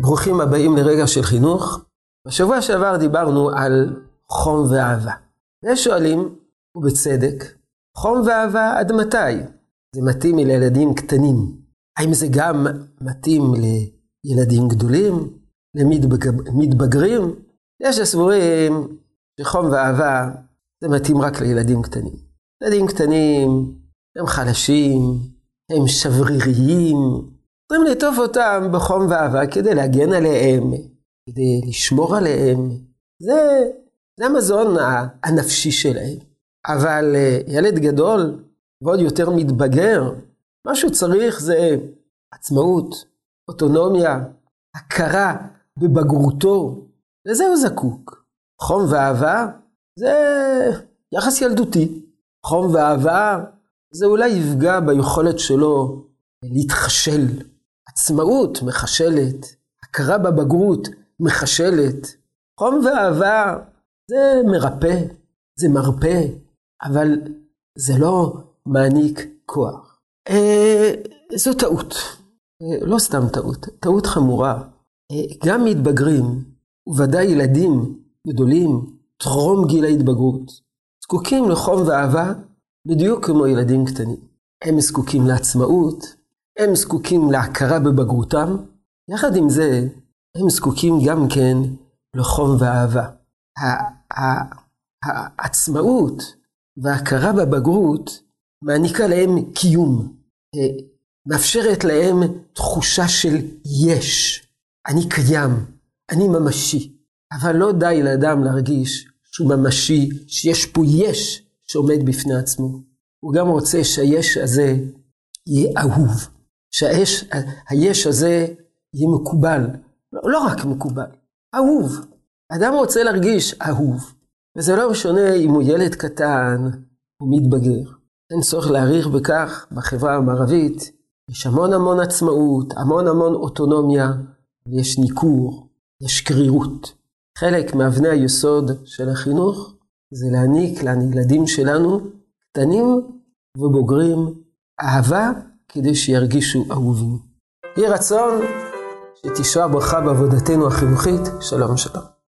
ברוכים הבאים לרגע של חינוך. בשבוע שעבר דיברנו על חום ואהבה. ויש שואלים, ובצדק, חום ואהבה עד מתי? זה מתאים לילדים קטנים. האם זה גם מתאים לילדים גדולים? למתבגרים? יש הסבורים שחום ואהבה זה מתאים רק לילדים קטנים. ילדים קטנים הם חלשים, הם שבריריים, צריכים לעטוף אותם בחום ואהבה כדי להגן עליהם, כדי לשמור עליהם. זה, זה המזון הנפשי שלהם. אבל אה, ילד גדול ועוד יותר מתבגר, מה שהוא צריך זה עצמאות, אוטונומיה, הכרה בבגרותו, לזה הוא זקוק. חום ואהבה זה יחס ילדותי. חום ואהבה זה אולי יפגע ביכולת שלו להתחשל. עצמאות מחשלת, הכרה בבגרות מחשלת. חום ואהבה זה מרפא, זה מרפא, אבל זה לא מעניק כוח. אה, זו טעות, אה, לא סתם טעות, טעות חמורה. אה, גם מתבגרים, וודאי ילדים גדולים, טרום גיל ההתבגרות, זקוקים לחום ואהבה בדיוק כמו ילדים קטנים. הם זקוקים לעצמאות, הם זקוקים להכרה בבגרותם, יחד עם זה, הם זקוקים גם כן לחום ואהבה. העצמאות וההכרה בבגרות מעניקה להם קיום, אה, מאפשרת להם תחושה של יש, אני קיים, אני ממשי. אבל לא די לאדם להרגיש שהוא ממשי, שיש פה יש שעומד בפני עצמו. הוא גם רוצה שהיש הזה יהיה אהוב, שהיש הזה יהיה מקובל, לא, לא רק מקובל, אהוב. אדם רוצה להרגיש אהוב, וזה לא משנה אם הוא ילד קטן או מתבגר. אין צורך להעריך בכך בחברה המערבית, יש המון המון עצמאות, המון המון אוטונומיה, ויש ניכור, יש קרירות. חלק מאבני היסוד של החינוך זה להעניק לילדים שלנו, קטנים ובוגרים, אהבה כדי שירגישו אהובים. יהי רצון שתשרה ברכה בעבודתנו החינוכית. שלום שלום.